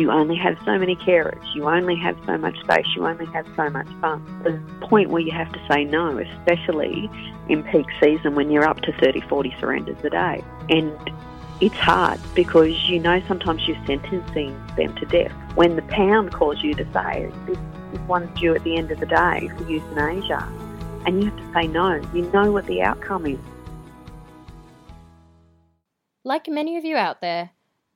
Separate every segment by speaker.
Speaker 1: You only have so many carers, you only have so much space, you only have so much fun. There's a point where you have to say no, especially in peak season when you're up to 30, 40 surrenders a day. And it's hard because you know sometimes you're sentencing them to death. When the pound calls you to say, this, this one's due at the end of the day for euthanasia, and you have to say no, you know what the outcome is.
Speaker 2: Like many of you out there,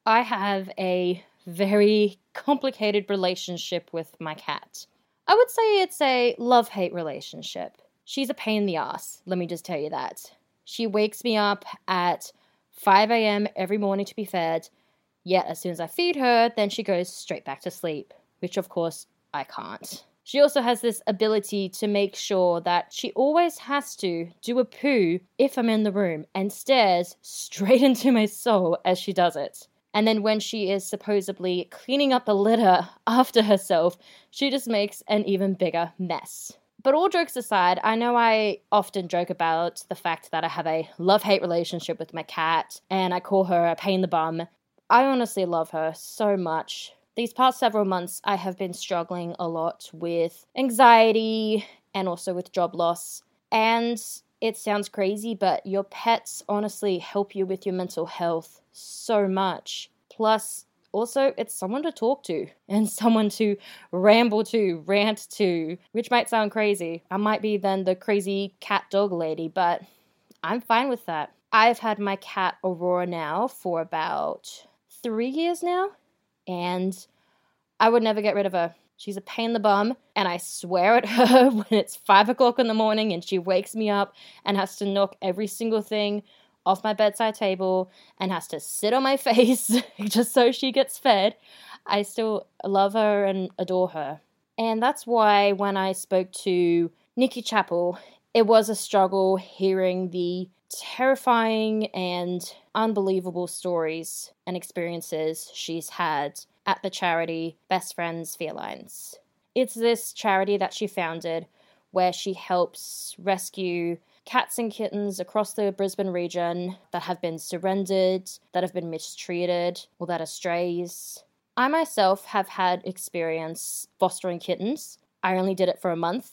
Speaker 2: I have a very complicated relationship with my cat. I would say it's a love hate relationship. She's a pain in the ass, let me just tell you that. She wakes me up at 5 a.m. every morning to be fed, yet as soon as I feed her, then she goes straight back to sleep, which of course I can't. She also has this ability to make sure that she always has to do a poo if I'm in the room and stares straight into my soul as she does it. And then when she is supposedly cleaning up the litter after herself, she just makes an even bigger mess. But all jokes aside, I know I often joke about the fact that I have a love hate relationship with my cat and I call her a pain in the bum. I honestly love her so much. These past several months, I have been struggling a lot with anxiety and also with job loss. And it sounds crazy, but your pets honestly help you with your mental health so much. Plus, also it's someone to talk to and someone to ramble to, rant to, which might sound crazy. I might be then the crazy cat dog lady, but I'm fine with that. I've had my cat Aurora now for about three years now, and I would never get rid of her. She's a pain in the bum, and I swear at her when it's five o'clock in the morning and she wakes me up and has to knock every single thing off my bedside table and has to sit on my face just so she gets fed, I still love her and adore her. And that's why when I spoke to Nikki Chapple, it was a struggle hearing the terrifying and unbelievable stories and experiences she's had at the charity Best Friends Felines. It's this charity that she founded where she helps rescue cats and kittens across the Brisbane region that have been surrendered, that have been mistreated, or that are strays. I myself have had experience fostering kittens. I only did it for a month.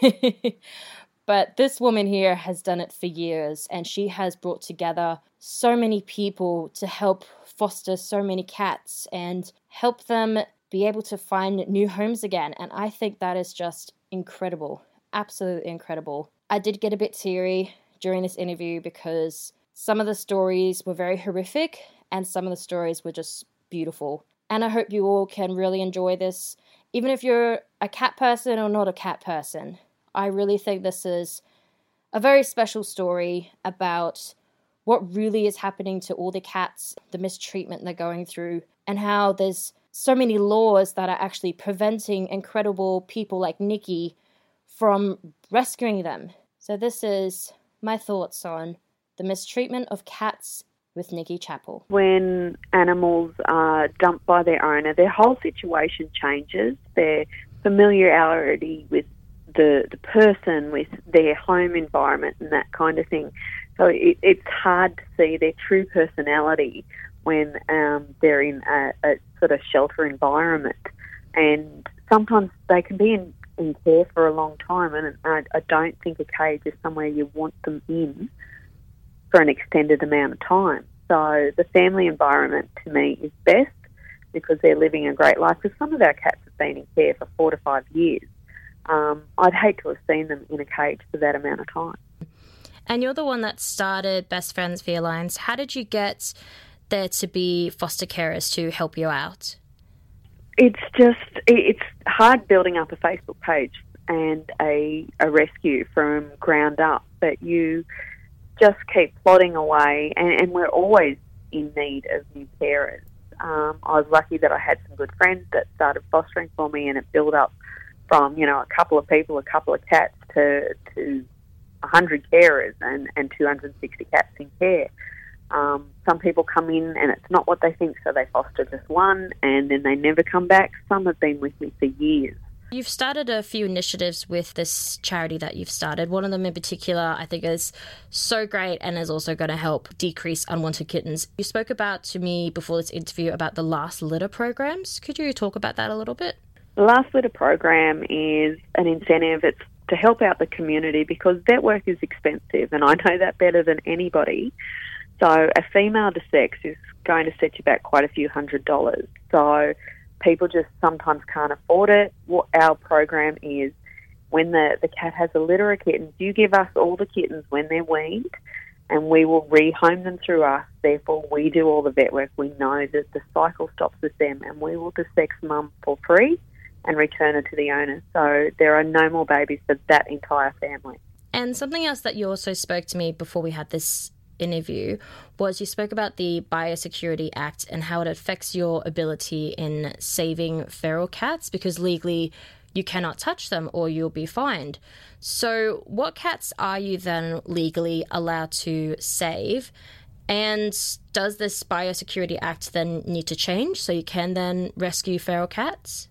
Speaker 2: but this woman here has done it for years and she has brought together so many people to help foster so many cats and help them be able to find new homes again. And I think that is just incredible. Absolutely incredible. I did get a bit teary during this interview because some of the stories were very horrific and some of the stories were just beautiful. And I hope you all can really enjoy this, even if you're a cat person or not a cat person. I really think this is a very special story about what really is happening to all the cats, the mistreatment they're going through, and how there's so many laws that are actually preventing incredible people like Nikki from rescuing them so, this is my thoughts on the mistreatment of cats with Nikki Chapple.
Speaker 1: When animals are dumped by their owner, their whole situation changes. Their familiarity with the, the person, with their home environment, and that kind of thing. So, it, it's hard to see their true personality when um, they're in a, a sort of shelter environment. And sometimes they can be in in care for a long time, and I, I don't think a cage is somewhere you want them in for an extended amount of time. So the family environment to me is best because they're living a great life. Because some of our cats have been in care for four to five years. Um, I'd hate to have seen them in a cage for that amount of time.
Speaker 2: And you're the one that started Best Friends Felines. How did you get there to be foster carers to help you out?
Speaker 1: it's just it's hard building up a Facebook page and a, a rescue from ground up, but you just keep plodding away, and, and we're always in need of new carers. Um, I was lucky that I had some good friends that started fostering for me, and it built up from you know a couple of people, a couple of cats to to 100 carers and, and 260 cats in care. Um, some people come in and it's not what they think, so they foster just one and then they never come back. Some have been with me for years.
Speaker 2: You've started a few initiatives with this charity that you've started. One of them in particular, I think, is so great and is also going to help decrease unwanted kittens. You spoke about to me before this interview about the last litter programs. Could you talk about that a little bit?
Speaker 1: The last litter program is an incentive. It's to help out the community because vet work is expensive, and I know that better than anybody. So a female to sex is going to set you back quite a few hundred dollars. So people just sometimes can't afford it. What our program is, when the, the cat has a litter of kittens, you give us all the kittens when they're weaned, and we will rehome them through us. Therefore, we do all the vet work. We know that the cycle stops with them, and we will sex mum for free and return her to the owner. So there are no more babies for that entire family.
Speaker 2: And something else that you also spoke to me before we had this interview was you spoke about the Biosecurity Act and how it affects your ability in saving feral cats because legally you cannot touch them or you'll be fined. So, what cats are you then legally allowed to save? And does this Biosecurity Act then need to change so you can then rescue feral cats?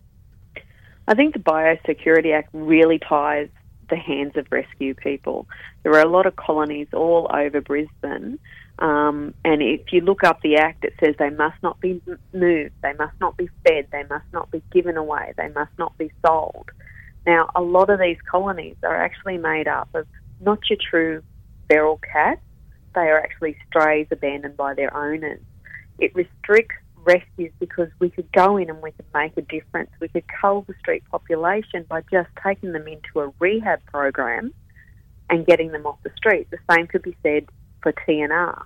Speaker 1: I think the Biosecurity Act really ties the hands of rescue people. There are a lot of colonies all over Brisbane, um, and if you look up the Act, it says they must not be moved, they must not be fed, they must not be given away, they must not be sold. Now, a lot of these colonies are actually made up of not your true feral cats, they are actually strays abandoned by their owners. It restricts rescues because we could go in and we could make a difference. We could cull the street population by just taking them into a rehab program and getting them off the street. The same could be said for TNR.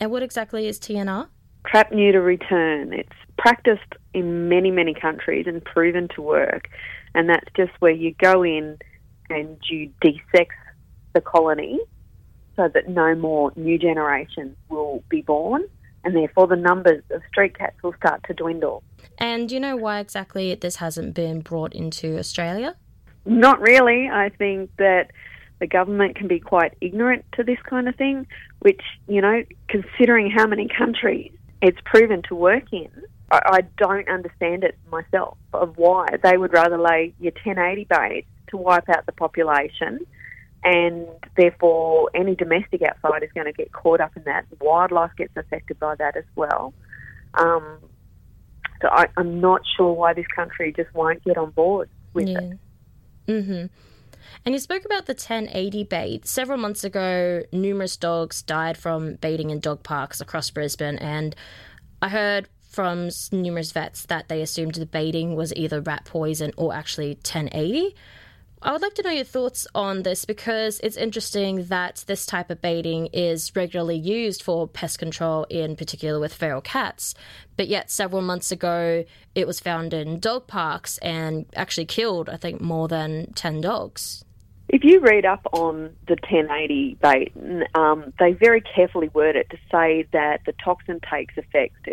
Speaker 2: And what exactly is TNR?
Speaker 1: Trap, neuter, return. It's practiced in many, many countries and proven to work. And that's just where you go in and you desex the colony so that no more new generations will be born and therefore the numbers of street cats will start to dwindle.
Speaker 2: And do you know why exactly this hasn't been brought into Australia?
Speaker 1: Not really. I think that the government can be quite ignorant to this kind of thing, which, you know, considering how many countries it's proven to work in, I, I don't understand it myself of why they would rather lay your 1080 baits to wipe out the population and therefore any domestic outside is going to get caught up in that. Wildlife gets affected by that as well. Um, so I, am not sure why this country just won't get on board with yeah. it.
Speaker 2: Mm-hmm. And you spoke about the 1080 bait. Several months ago, numerous dogs died from baiting in dog parks across Brisbane, and I heard from numerous vets that they assumed the baiting was either rat poison or actually 1080. I would like to know your thoughts on this because it's interesting that this type of baiting is regularly used for pest control, in particular with feral cats. But yet, several months ago, it was found in dog parks and actually killed, I think, more than 10 dogs.
Speaker 1: If you read up on the 1080 bait, um, they very carefully word it to say that the toxin takes effect.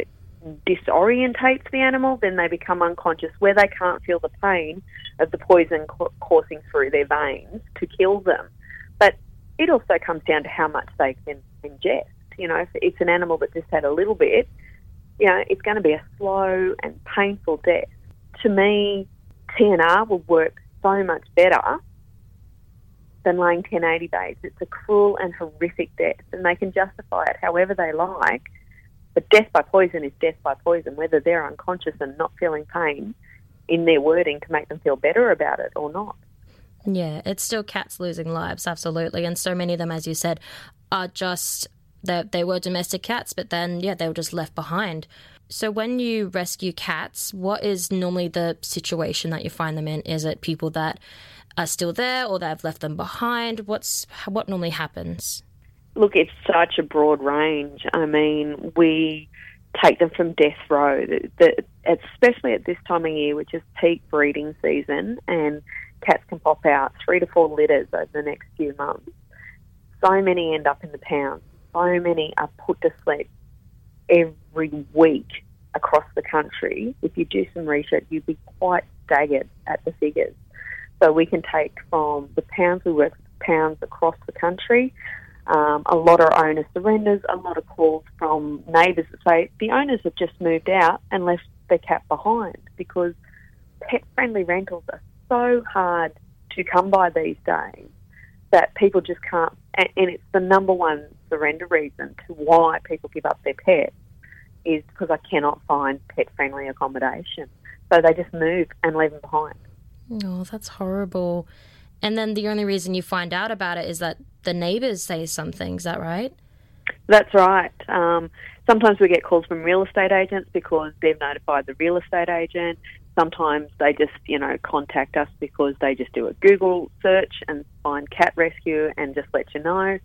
Speaker 1: Disorientates the animal, then they become unconscious where they can't feel the pain of the poison coursing through their veins to kill them. But it also comes down to how much they can ingest. You know, if it's an animal that just had a little bit, you know, it's going to be a slow and painful death. To me, TNR will work so much better than laying 1080 baits. It's a cruel and horrific death, and they can justify it however they like but death by poison is death by poison, whether they're unconscious and not feeling pain in their wording to make them feel better about it or not.
Speaker 2: Yeah, it's still cats losing lives, absolutely. And so many of them, as you said, are just that they were domestic cats, but then, yeah, they were just left behind. So, when you rescue cats, what is normally the situation that you find them in? Is it people that are still there or that have left them behind? What's what normally happens?
Speaker 1: Look, it's such a broad range. I mean, we take them from death row, the, the, especially at this time of year, which is peak breeding season, and cats can pop out three to four litters over the next few months. So many end up in the pound. So many are put to sleep. every week across the country. If you do some research, you'd be quite staggered at the figures. So we can take from the pounds we work with pounds across the country. Um, a lot of owner surrenders, a lot of calls from neighbours that say the owners have just moved out and left their cat behind because pet friendly rentals are so hard to come by these days that people just can't, and, and it's the number one surrender reason to why people give up their pets is because I cannot find pet friendly accommodation. So they just move and leave them behind.
Speaker 2: Oh, that's horrible. And then the only reason you find out about it is that the neighbours say something. Is that right?
Speaker 1: That's right. Um, sometimes we get calls from real estate agents because they've notified the real estate agent. Sometimes they just, you know, contact us because they just do a Google search and find cat rescue and just let you know.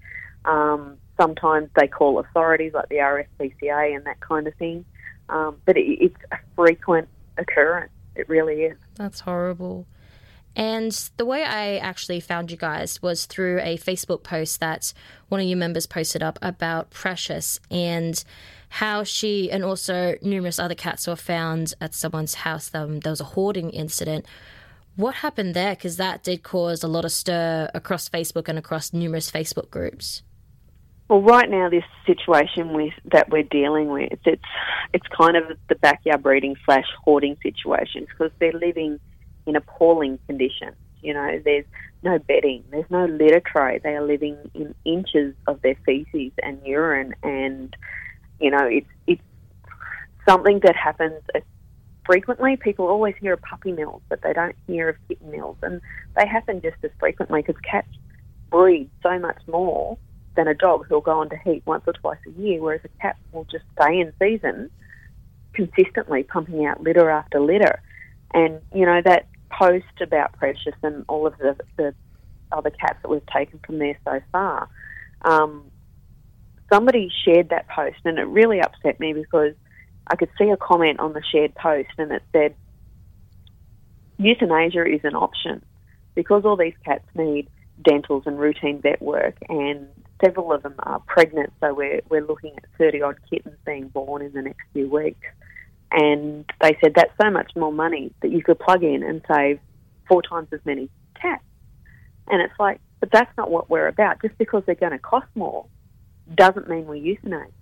Speaker 1: Um, sometimes they call authorities like the RSPCA and that kind of thing. Um, but it, it's a frequent occurrence. It really is.
Speaker 2: That's horrible. And the way I actually found you guys was through a Facebook post that one of your members posted up about Precious and how she and also numerous other cats were found at someone's house. Um, there was a hoarding incident. What happened there? Because that did cause a lot of stir across Facebook and across numerous Facebook groups.
Speaker 1: Well, right now, this situation with that we're dealing with, it's it's kind of the backyard breeding slash hoarding situation because they're living in appalling conditions. You know, there's no bedding, there's no litter tray. They are living in inches of their feces and urine, and you know, it's it's something that happens frequently. People always hear of puppy mills, but they don't hear of kitten mills, and they happen just as frequently because cats breed so much more than a dog who'll go on to heat once or twice a year, whereas a cat will just stay in season consistently pumping out litter after litter. And, you know, that post about Precious and all of the, the other cats that we've taken from there so far, um, somebody shared that post and it really upset me because I could see a comment on the shared post and it said, euthanasia is an option because all these cats need dentals and routine vet work and several of them are pregnant, so we're, we're looking at 30 odd kittens being born in the next few weeks. And they said that's so much more money that you could plug in and save four times as many cats. And it's like, but that's not what we're about. Just because they're going to cost more doesn't mean we euthanize.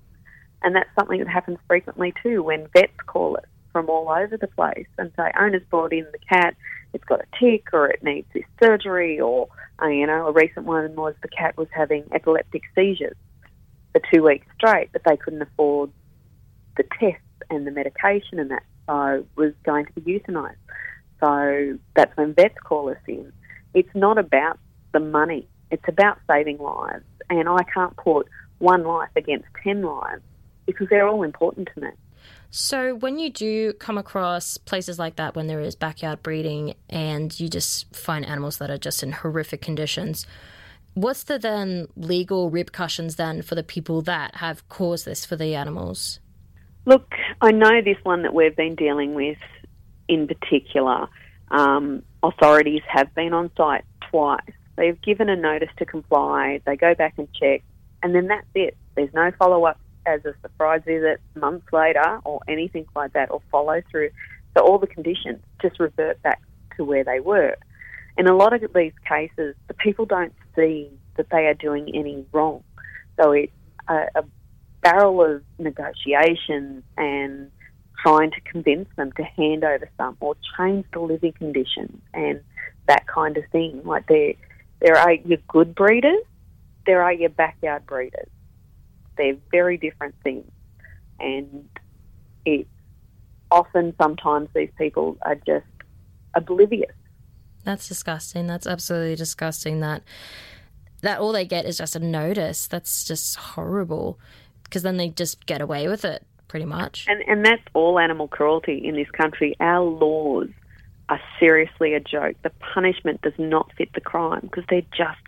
Speaker 1: And that's something that happens frequently too when vets call us from all over the place and say, owner's brought in the cat, it's got a tick or it needs this surgery or uh, you know, a recent one was the cat was having epileptic seizures for two weeks straight, but they couldn't afford the tests and the medication, and that so was going to be euthanized. So that's when vets call us in. It's not about the money; it's about saving lives, and I can't put one life against ten lives because they're all important to me.
Speaker 2: So, when you do come across places like that, when there is backyard breeding and you just find animals that are just in horrific conditions, what's the then legal repercussions then for the people that have caused this for the animals?
Speaker 1: Look, I know this one that we've been dealing with in particular. Um, authorities have been on site twice. They've given a notice to comply, they go back and check, and then that's it. There's no follow up as a surprise visit months later or anything like that or follow through. So all the conditions just revert back to where they were. In a lot of these cases, the people don't see that they are doing any wrong. So it's a, a barrel of negotiations and trying to convince them to hand over some or change the living conditions and that kind of thing. Like there, there are your good breeders, there are your backyard breeders. They're very different things. And it's often, sometimes, these people are just oblivious.
Speaker 2: That's disgusting. That's absolutely disgusting. That that all they get is just a notice. That's just horrible. Because then they just get away with it, pretty much.
Speaker 1: And and that's all animal cruelty in this country. Our laws are seriously a joke. The punishment does not fit the crime because they're just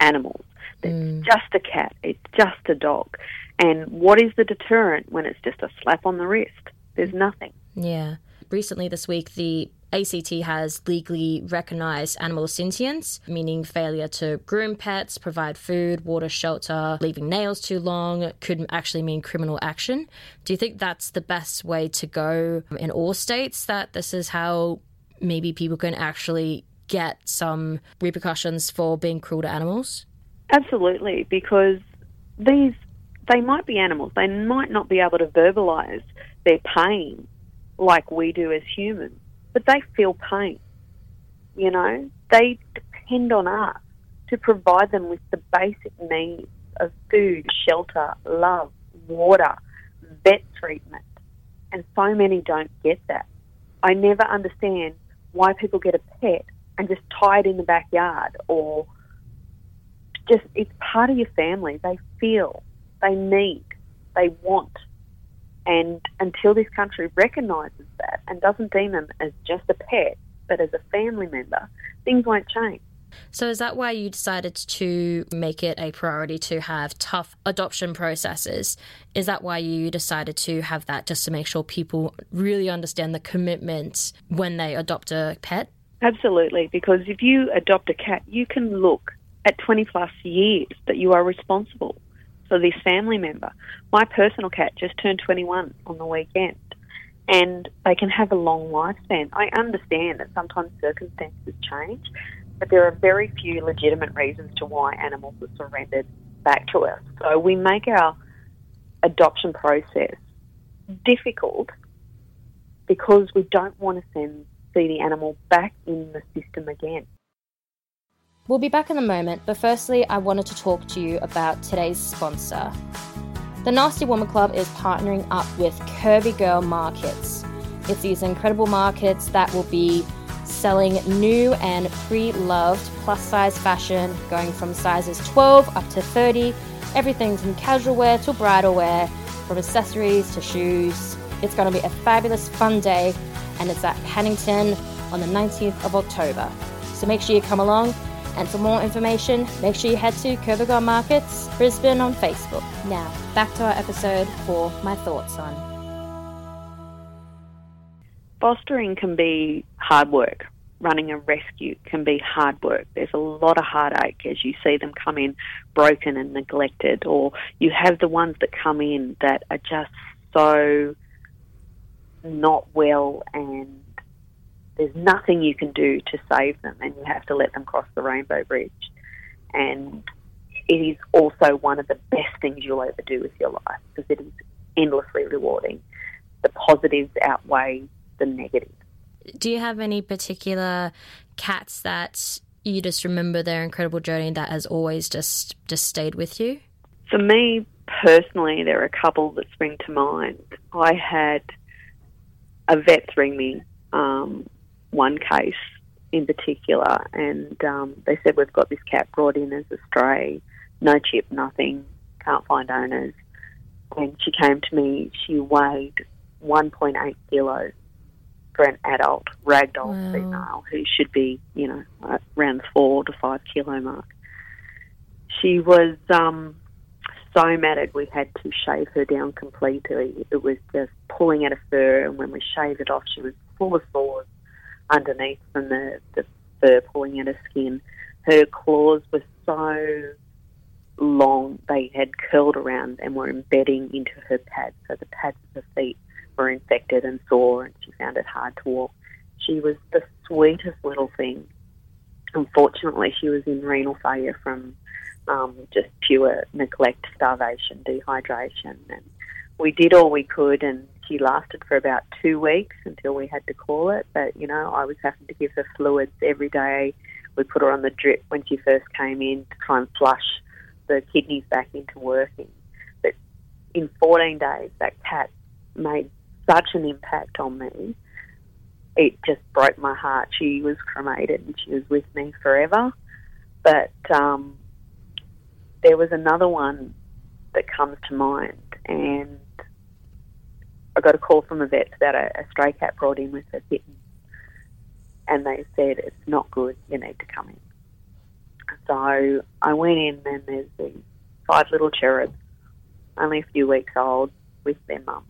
Speaker 1: animals. It's mm. just a cat. It's just a dog. And what is the deterrent when it's just a slap on the wrist? There's nothing.
Speaker 2: Yeah. Recently this week, the ACT has legally recognized animal sentience, meaning failure to groom pets, provide food, water, shelter, leaving nails too long could actually mean criminal action. Do you think that's the best way to go in all states? That this is how maybe people can actually get some repercussions for being cruel to animals?
Speaker 1: Absolutely, because these they might be animals. They might not be able to verbalize their pain like we do as humans, but they feel pain. You know, they depend on us to provide them with the basic needs of food, shelter, love, water, vet treatment. And so many don't get that. I never understand why people get a pet and just tie it in the backyard or just it's part of your family. They feel, they need, they want. And until this country recognises that and doesn't deem them as just a pet, but as a family member, things won't change.
Speaker 2: So, is that why you decided to make it a priority to have tough adoption processes? Is that why you decided to have that just to make sure people really understand the commitment when they adopt a pet?
Speaker 1: Absolutely, because if you adopt a cat, you can look at 20 plus years that you are responsible for this family member. My personal cat just turned 21 on the weekend and they can have a long lifespan. I understand that sometimes circumstances change, but there are very few legitimate reasons to why animals are surrendered back to us. So we make our adoption process difficult because we don't want to send see the animal back in the system again.
Speaker 2: We'll be back in a moment, but firstly, I wanted to talk to you about today's sponsor. The Nasty Woman Club is partnering up with Curvy Girl Markets. It's these incredible markets that will be selling new and pre loved plus size fashion, going from sizes 12 up to 30. Everything from casual wear to bridal wear, from accessories to shoes. It's going to be a fabulous, fun day, and it's at Pennington on the 19th of October. So make sure you come along and for more information, make sure you head to Curvy Markets Brisbane on Facebook. Now, back to our episode for my thoughts on.
Speaker 1: Fostering can be hard work. Running a rescue can be hard work. There's a lot of heartache as you see them come in broken and neglected, or you have the ones that come in that are just so not well and there's nothing you can do to save them, and you have to let them cross the rainbow bridge. And it is also one of the best things you'll ever do with your life because it is endlessly rewarding. The positives outweigh the negatives.
Speaker 2: Do you have any particular cats that you just remember their incredible journey that has always just just stayed with you?
Speaker 1: For me personally, there are a couple that spring to mind. I had a vet ring me um, one case in particular, and um, they said we've got this cat brought in as a stray, no chip, nothing, can't find owners. And she came to me. She weighed 1.8 kilos for an adult ragdoll wow. female who should be, you know, around the four to five kilo mark. She was um, so matted we had to shave her down completely. It was just pulling at her fur, and when we shaved it off, she was full of sores underneath from the, the fur pulling at her skin. Her claws were so long, they had curled around and were embedding into her pads. So the pads of her feet were infected and sore, and she found it hard to walk. She was the sweetest little thing. Unfortunately, she was in renal failure from um, just pure neglect, starvation, dehydration, and we did all we could, and she lasted for about two weeks until we had to call it. But you know, I was having to give her fluids every day. We put her on the drip when she first came in to try and flush the kidneys back into working. But in 14 days, that cat made such an impact on me. It just broke my heart. She was cremated and she was with me forever. But um, there was another one that comes to mind, and I got a call from a vet about a, a stray cat brought in with a kitten, and they said it's not good. You need to come in. So I went in, and there's these five little cherubs, only a few weeks old, with their mum.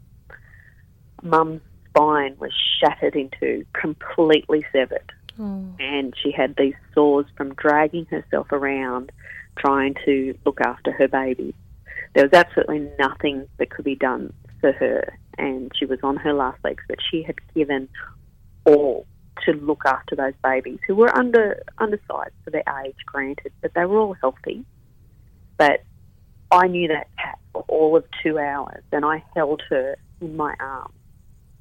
Speaker 1: Mum's spine was shattered into, completely severed.
Speaker 2: Oh.
Speaker 1: And she had these sores from dragging herself around trying to look after her baby. There was absolutely nothing that could be done for her, and she was on her last legs, but she had given all to look after those babies who were under undersized for their age, granted, but they were all healthy. But I knew that cat for all of two hours, and I held her in my arms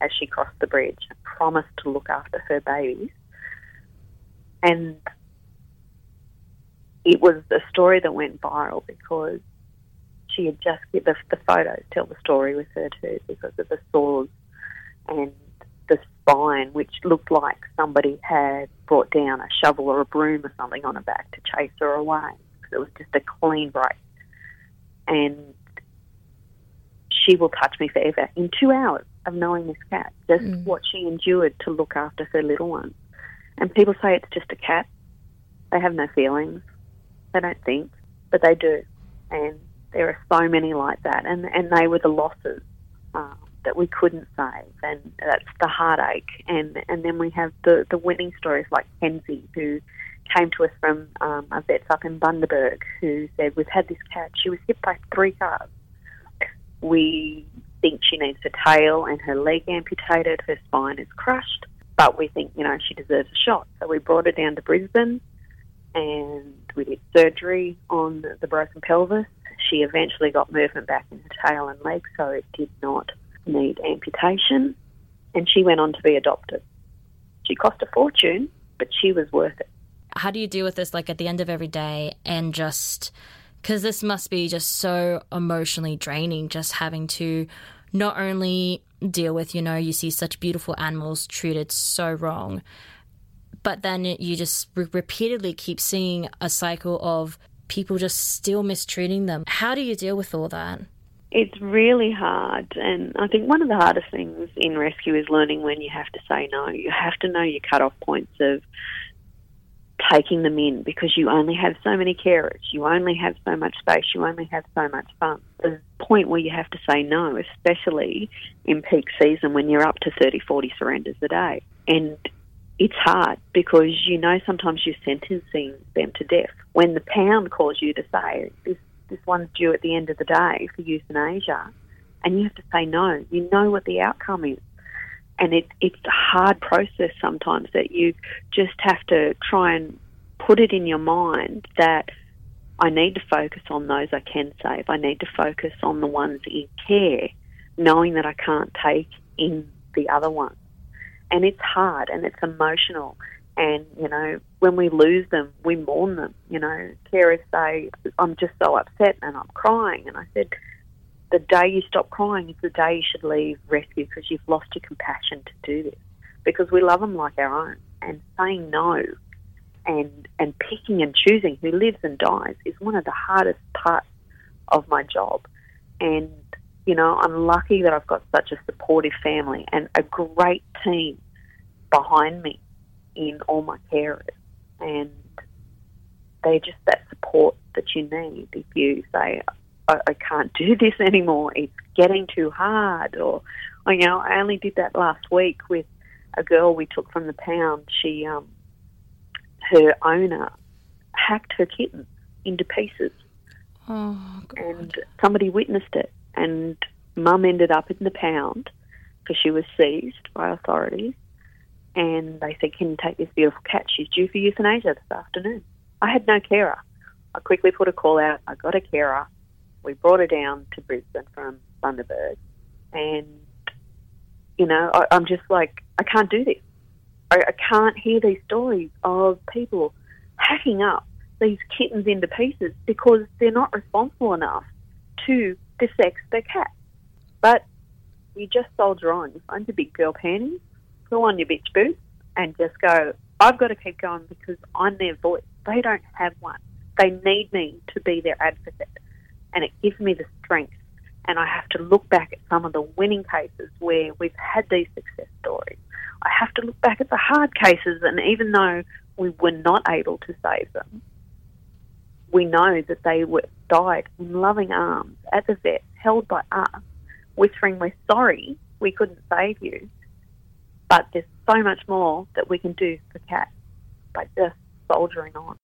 Speaker 1: as she crossed the bridge and promised to look after her babies. And it was a story that went viral because she had just the, the photos tell the story with her too because of the sores and the spine, which looked like somebody had brought down a shovel or a broom or something on her back to chase her away. It was just a clean break, and she will touch me forever. In two hours of knowing this cat, just
Speaker 2: Mm.
Speaker 1: what she endured to look after her little one. And people say it's just a cat. They have no feelings. They don't think, but they do. And there are so many like that. And, and they were the losses um, that we couldn't save. And that's the heartache. And, and then we have the, the winning stories like Kenzie, who came to us from um, a vet's up in Bundaberg, who said, We've had this cat. She was hit by three cars. We think she needs her tail and her leg amputated, her spine is crushed, but we think, you know, she deserves a shot. So we brought her down to Brisbane and we did surgery on the broken pelvis. She eventually got movement back in her tail and legs, so it did not need amputation. And she went on to be adopted. She cost a fortune, but she was worth it.
Speaker 2: How do you deal with this, like at the end of every day, and just because this must be just so emotionally draining, just having to not only deal with, you know, you see such beautiful animals treated so wrong, but then you just re- repeatedly keep seeing a cycle of people just still mistreating them. How do you deal with all that?
Speaker 1: It's really hard, and I think one of the hardest things in rescue is learning when you have to say no. You have to know your cut-off points of taking them in because you only have so many carers, you only have so much space, you only have so much fun. A point where you have to say no, especially in peak season when you're up to 30, 40 surrenders a day. And it's hard because you know sometimes you're sentencing them to death. When the pound calls you to say, this, this one's due at the end of the day for euthanasia, and you have to say no, you know what the outcome is. And it, it's a hard process sometimes that you just have to try and put it in your mind that I need to focus on those I can save. I need to focus on the ones in care, knowing that I can't take in the other ones. And it's hard and it's emotional. And, you know, when we lose them, we mourn them. You know, carers say, I'm just so upset and I'm crying. And I said, the day you stop crying is the day you should leave rescue because you've lost your compassion to do this. Because we love them like our own. And saying no and, and picking and choosing who lives and dies is one of the hardest parts of my job. And, you know, I'm lucky that I've got such a supportive family and a great team behind me in all my carers. And they're just that support that you need if you say, I, I can't do this anymore. It's getting too hard. Or, or, you know, I only did that last week with a girl we took from the pound. She, um, her owner hacked her kitten into pieces
Speaker 2: Oh,
Speaker 1: and somebody witnessed it. And mum ended up in the pound because she was seized by authorities. And they said, Can you take this beautiful cat? She's due for euthanasia this afternoon. I had no carer. I quickly put a call out. I got a carer. We brought her down to Brisbane from Bundaberg. And, you know, I, I'm just like, I can't do this. I, I can't hear these stories of people hacking up these kittens into pieces because they're not responsible enough to desex their cat. But you just soldier on. You find your big girl panties, pull on your bitch boots, and just go, I've got to keep going because I'm their voice. They don't have one. They need me to be their advocate. And it gives me the strength. And I have to look back at some of the winning cases where we've had these success stories. I have to look back at the hard cases, and even though we were not able to save them, we know that they were died in loving arms at the vet, held by us, whispering, "We're sorry, we couldn't save you," But there's so much more that we can do for cats by just soldiering on.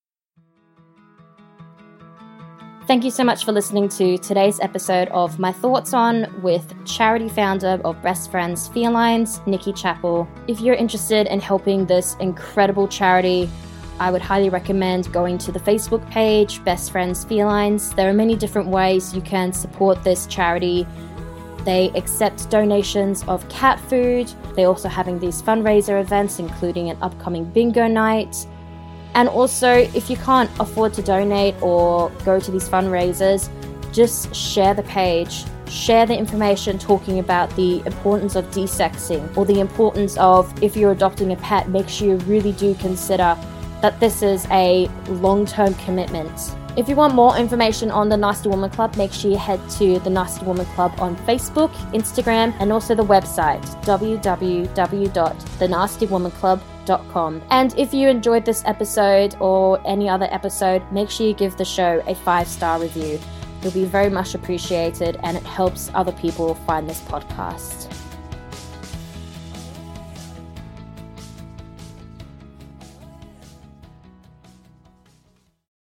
Speaker 2: Thank you so much for listening to today's episode of My Thoughts On with charity founder of Best Friends Felines, Nikki Chapple. If you're interested in helping this incredible charity, I would highly recommend going to the Facebook page, Best Friends Felines. There are many different ways you can support this charity. They accept donations of cat food. They're also having these fundraiser events, including an upcoming bingo night. And also, if you can't afford to donate or go to these fundraisers, just share the page. Share the information talking about the importance of desexing or the importance of if you're adopting a pet, make sure you really do consider that this is a long term commitment. If you want more information on the Nasty Woman Club, make sure you head to the Nasty Woman Club on Facebook, Instagram, and also the website www.thenastywomanclub.com. And if you enjoyed this episode or any other episode, make sure you give the show a five star review. It'll be very much appreciated and it helps other people find this podcast.